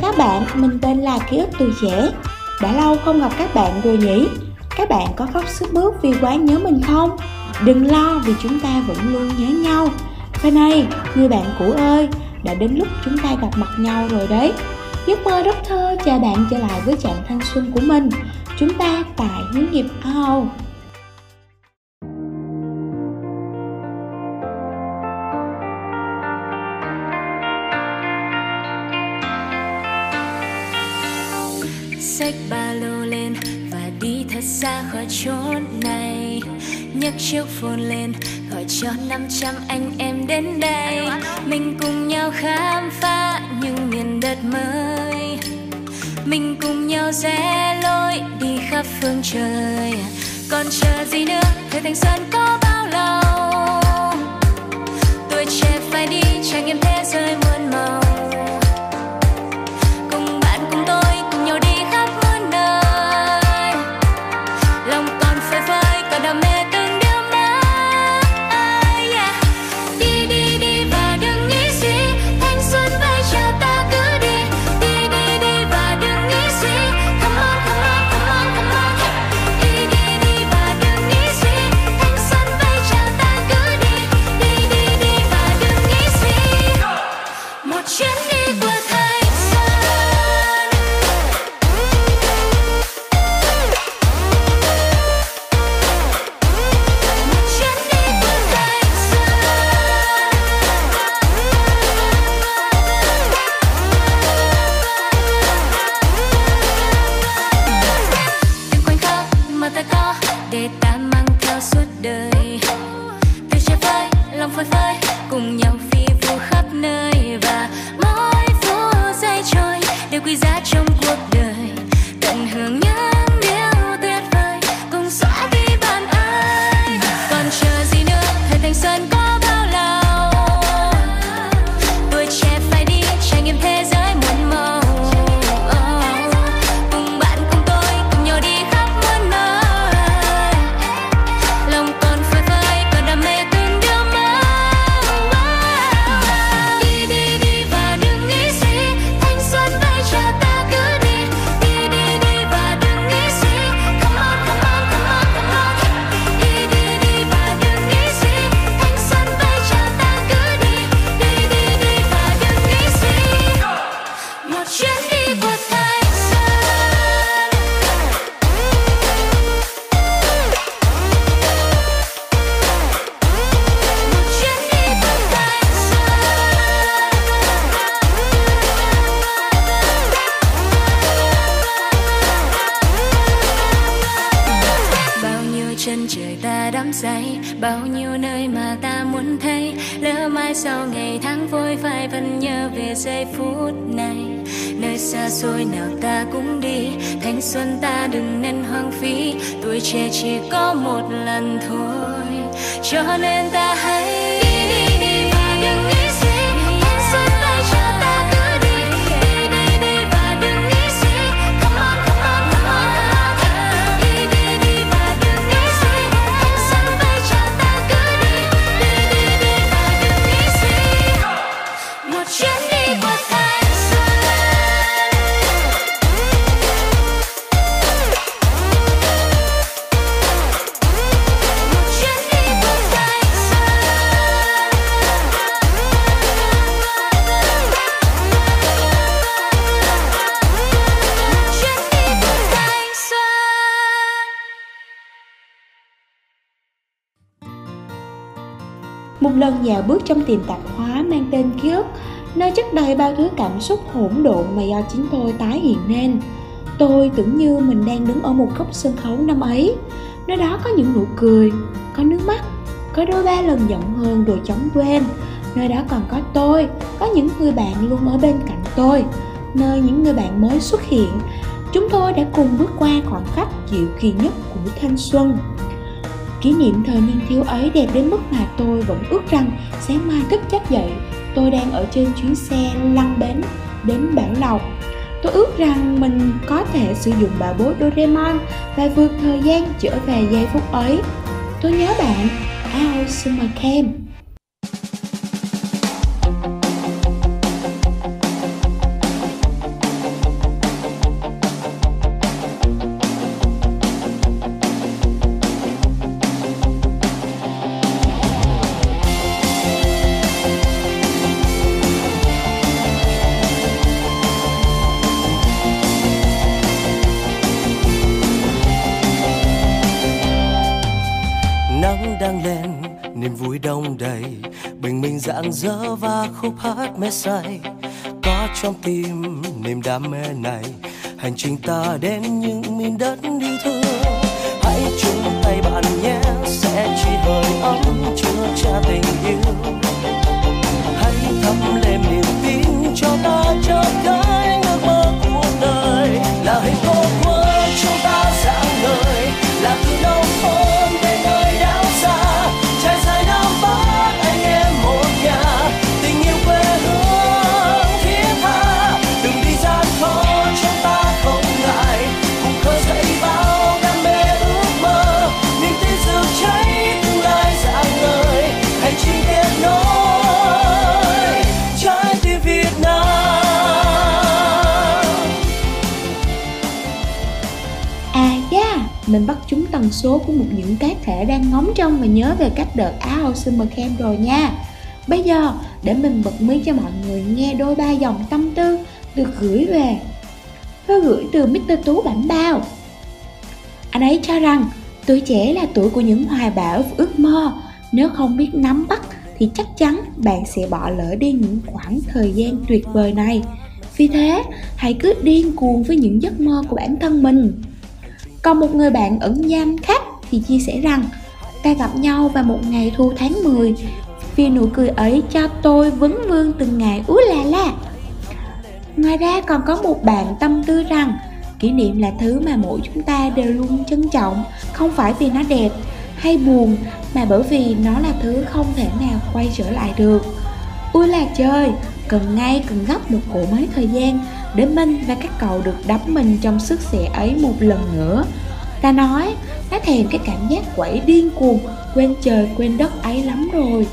Chào các bạn, mình tên là Ký ức tuổi trẻ. Đã lâu không gặp các bạn rồi nhỉ? Các bạn có khóc sức mướt vì quá nhớ mình không? Đừng lo vì chúng ta vẫn luôn nhớ nhau. Và này, người bạn cũ ơi, đã đến lúc chúng ta gặp mặt nhau rồi đấy. Giấc mơ rất thơ chào bạn trở lại với trạng thanh xuân của mình. Chúng ta tại hướng nghiệp ao. Xách ba lô lên và đi thật xa khỏi chốn này. Nhấc chiếc phone lên, gọi cho 500 anh em đến đây. Mình cùng nhau khám phá những miền đất mới. Mình cùng nhau rẽ lối đi khắp phương trời. Còn chờ gì nữa? Thời thanh xuân có bao lâu? Tuổi trẻ phải đi, trải nghiệm thế giới muôn màu. Trời ta đắm say, bao nhiêu nơi mà ta muốn thấy. Lỡ mai sau ngày tháng vội phai vẫn nhớ về giây phút này. Nơi xa xôi nào ta cũng đi, thanh xuân ta đừng nên hoang phí. Tuổi trẻ chỉ có một lần thôi, cho nên ta hãy lần dạo bước trong tiệm tạp hóa mang tên ký ức, nơi chất đầy bao thứ cảm xúc hỗn độn mà do chính tôi tái hiện nên. Tôi tưởng như mình đang đứng ở một góc sân khấu năm ấy. Nơi đó có những nụ cười, có nước mắt, có đôi ba lần giận hơn rồi chóng quên. Nơi đó còn có tôi, có những người bạn luôn ở bên cạnh tôi. Nơi những người bạn mới xuất hiện, chúng tôi đã cùng bước qua khoảng khắc dịu kỳ nhất của thanh xuân. Kỷ niệm thời niên thiếu ấy đẹp đến mức mà tôi vẫn ước rằng sáng mai thức giấc dậy tôi đang ở trên chuyến xe lăn bến đến Bảo Lộc. Tôi ước rằng mình có thể sử dụng bảo bối Doraemon và vượt thời gian trở về giây phút ấy. Tôi nhớ bạn, Al Summer Camp. Minh và khúc hát mê say. Có trong tim niềm đam mê này, hành trình ta đến những miền đất yêu thương. Hãy chung tay bạn nhé, sẽ chỉ mình bắt chúng tần số của một những cá thể đang ngóng trông và nhớ về cách đợt Á Âu Summer Camp rồi nha. Bây giờ, để mình bật mí cho mọi người nghe đôi ba dòng tâm tư được gửi về. Thư gửi từ Mr. Tú Bảnh Bao. Anh ấy cho rằng tuổi trẻ là tuổi của những hoài bão và ước mơ. Nếu không biết nắm bắt thì chắc chắn bạn sẽ bỏ lỡ đi những khoảng thời gian tuyệt vời này. Vì thế, hãy cứ điên cuồng với những giấc mơ của bản thân mình. Còn một người bạn ẩn danh khác thì chia sẻ rằng Ta gặp nhau vào một ngày thu tháng 10 Vì nụ cười ấy cho tôi vấn vương từng ngày úi là la. Ngoài ra còn có một bạn tâm tư rằng Kỷ niệm là thứ mà mỗi chúng ta đều luôn trân trọng Không phải vì nó đẹp hay buồn Mà bởi vì nó là thứ không thể nào quay trở lại được. Ui là chơi, cần ngay cần gấp một cổ mấy thời gian để Minh và các cậu được đắm mình trong sức xẻ ấy một lần nữa. Ta nói, nó thèm cái cảm giác quẩy điên cuồng, quên trời quên đất ấy lắm rồi.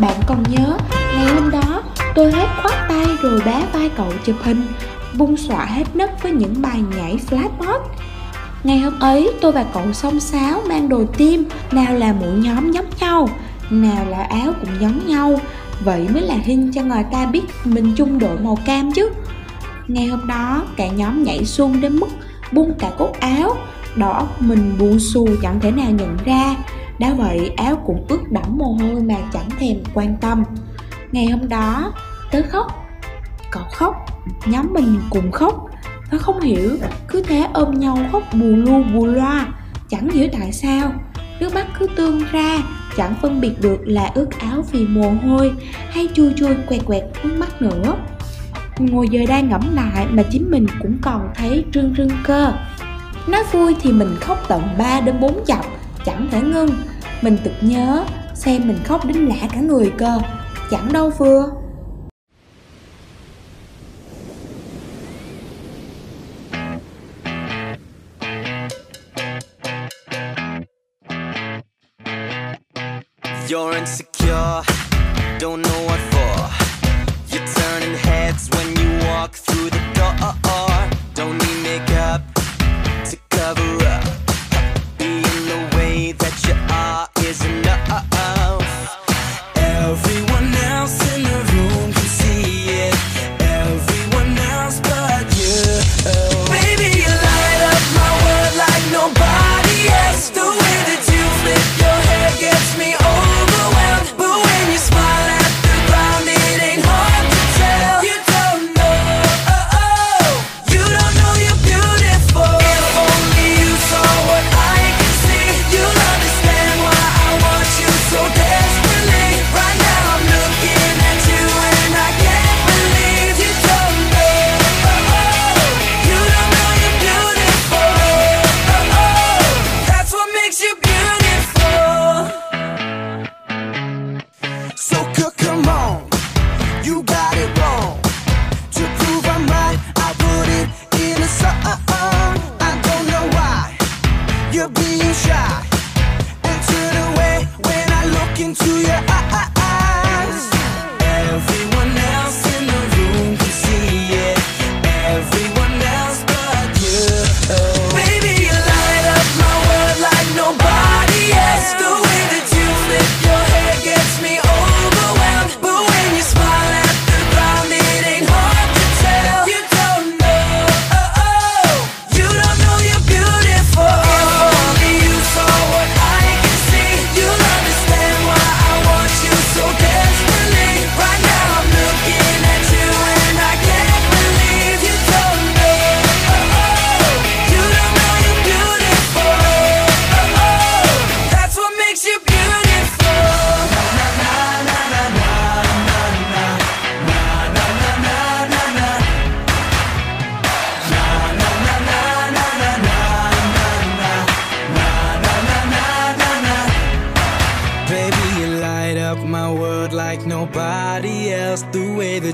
Bạn còn nhớ, ngày hôm đó tôi hết khoát tay rồi bá vai cậu chụp hình, bung xõa hết nấc với những bài nhảy flash. Ngày hôm ấy tôi và cậu xông xáo mang đồ tim, nào là mũ nhóm giống nhau, nào là áo cũng giống nhau, vậy mới là hình cho người ta biết mình chung đội màu cam chứ. Ngày hôm đó cả nhóm nhảy xuông đến mức bung cả cốt áo, Đỏ mình buồn xù chẳng thể nào nhận ra. Đã vậy áo cũng ướt đẫm mồ hôi mà chẳng thèm quan tâm. Ngày hôm đó tớ khóc, cậu khóc, nhóm mình cùng khóc. Tớ không hiểu cứ thế ôm nhau khóc bù lu bù loa. Chẳng hiểu tại sao nước mắt cứ tương ra. Chẳng phân biệt được là ướt áo vì mồ hôi hay chui chui quẹt quẹt nước mắt nữa. Ngồi giờ đang ngẫm lại mà chính mình cũng còn thấy rưng rưng cơ. Nói vui thì mình khóc tận 3 đến 4 chập chẳng thể ngưng. Mình tự nhớ xem mình khóc đến lạ cả người cơ. Chẳng đâu vừa You're insecure, don't know what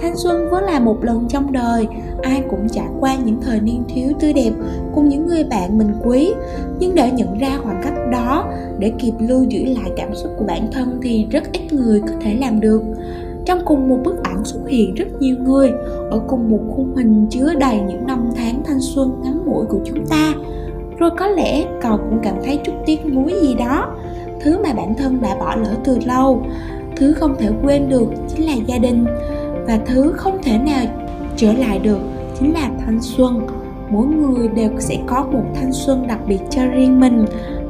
Thanh xuân vốn là một lần trong đời, ai cũng trải qua những thời niên thiếu tươi đẹp cùng những người bạn mình quý. Nhưng để nhận ra khoảng cách đó, để kịp lưu giữ lại cảm xúc của bản thân thì rất ít người có thể làm được. Trong cùng một bức ảnh xuất hiện rất nhiều người, ở cùng một khung hình chứa đầy những năm tháng thanh xuân ngắn ngủi của chúng ta. Rồi có lẽ cậu cũng cảm thấy chút tiếc nuối gì đó, thứ mà bản thân đã bỏ lỡ từ lâu. Thứ không thể quên được chính là gia đình, và thứ không thể nào trở lại được chính là thanh xuân. Mỗi người đều sẽ có một thanh xuân đặc biệt cho riêng mình.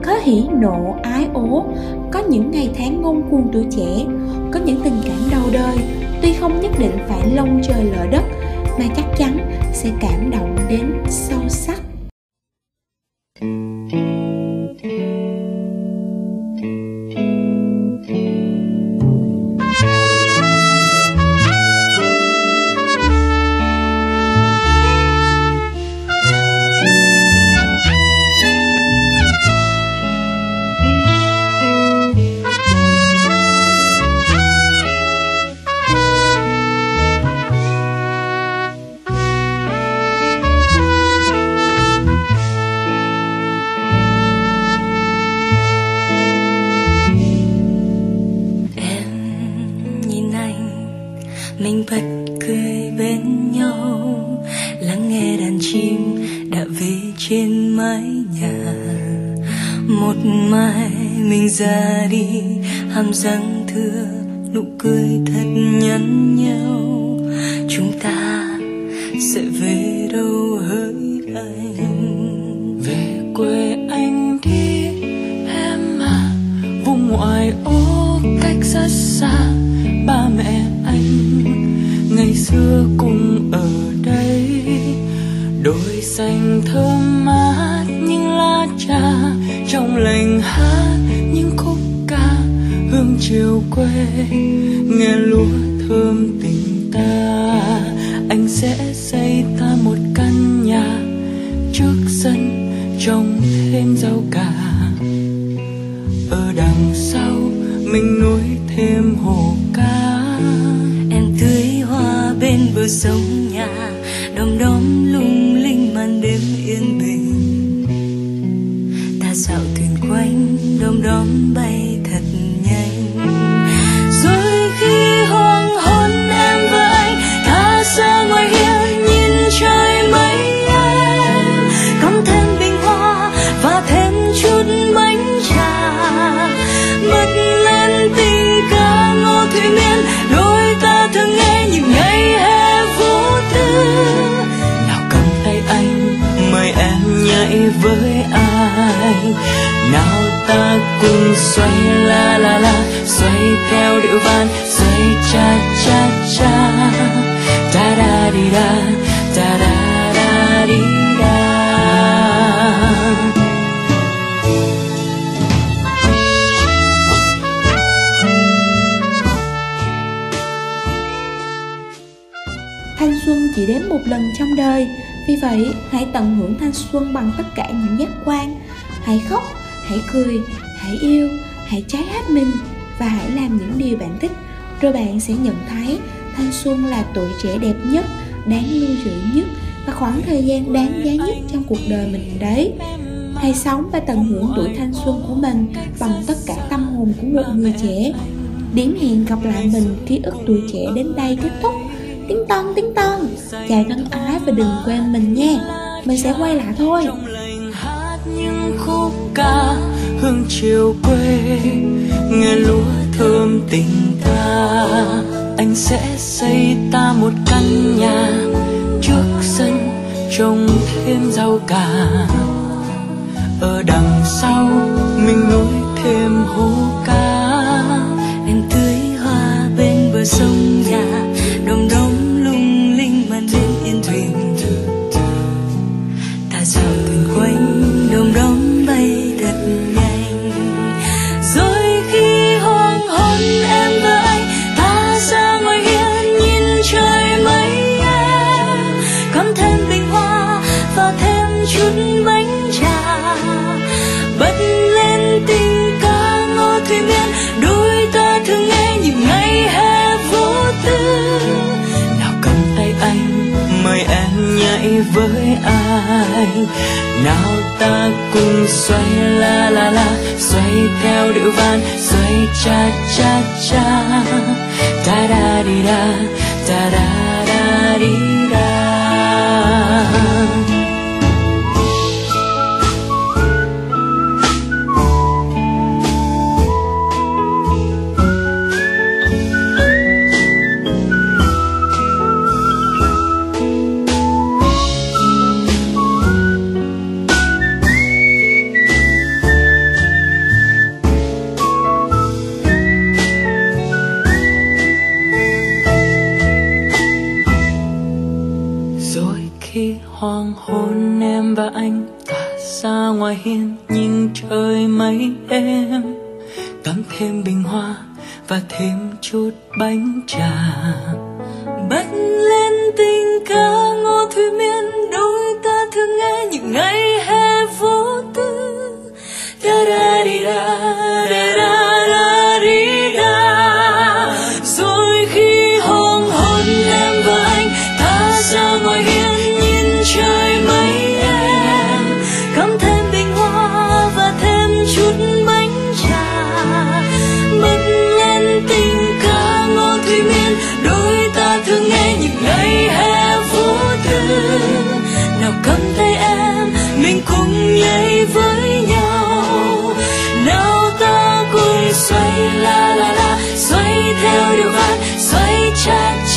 Có hỉ nộ, ái ố, có những ngày tháng ngông cuồng tuổi trẻ, có những tình cảm đau đời. Tuy không nhất định phải lông trời lỡ đất, mà chắc chắn sẽ cảm động đến sâu sắc. Hàm răng thưa, nụ cười thật nhắn nhau Chúng ta sẽ về đâu hỡi anh? Về quê anh đi, em à Vùng ngoại ô cách rất xa. Ba mẹ anh, ngày xưa cùng ở đây. Đồi xanh thơm mát, những lá trà Trong lành hát chiều quê, Nghe lúa thơm tình ta. Anh sẽ xây ta một căn nhà Trước sân, trồng thêm rau cà. Ở đằng sau, mình nuôi thêm hồ cá. Em tưới hoa bên bờ sông nhà, đom đóm lung linh màn đêm yên bình. Ta dạo thuyền quanh, đom đóm bay cùng xoay la la la, xoay theo điệu van, xoay cha cha cha. Ta da đi da ta da da đi da thanh xuân chỉ đến một lần trong đời, vì vậy hãy tận hưởng thanh xuân bằng tất cả những giác quan. Hãy khóc, hãy cười hãy yêu, hãy cháy hết mình và hãy làm những điều bạn thích. Rồi bạn sẽ nhận thấy thanh xuân là tuổi trẻ đẹp nhất, đáng lưu giữ nhất và khoảng thời gian đáng giá nhất trong cuộc đời mình đấy. Hãy sống và tận hưởng tuổi thanh xuân của mình bằng tất cả tâm hồn của một người trẻ. Điểm hẹn gặp lại mình ký ức tuổi trẻ đến đây kết thúc. Tiếng ton tiếng ton Chào thân ái và đừng quên mình nha. Mình sẽ quay lại thôi. Những khúc ca hương chiều quê. Nghe lúa thơm tình ta, anh sẽ xây ta một căn nhà. Trước sân trồng thêm rau cà. Ở đằng sau, mình nuôi thêm hố cá. Em tưới hoa bên bờ sông. Nào ta cùng xoay la la la, xoay theo điệu van xoay cha cha cha. Ta da đi da ta da da rồi khi hoàng hôn em và anh ta ra ngoài hiên, nhìn trời mây em cắm thêm bình hoa và thêm chút bánh trà. Bật lên tình ca ngô thủy miên, đôi ta thường nghe những ngày hè vô tư. Da da đi da da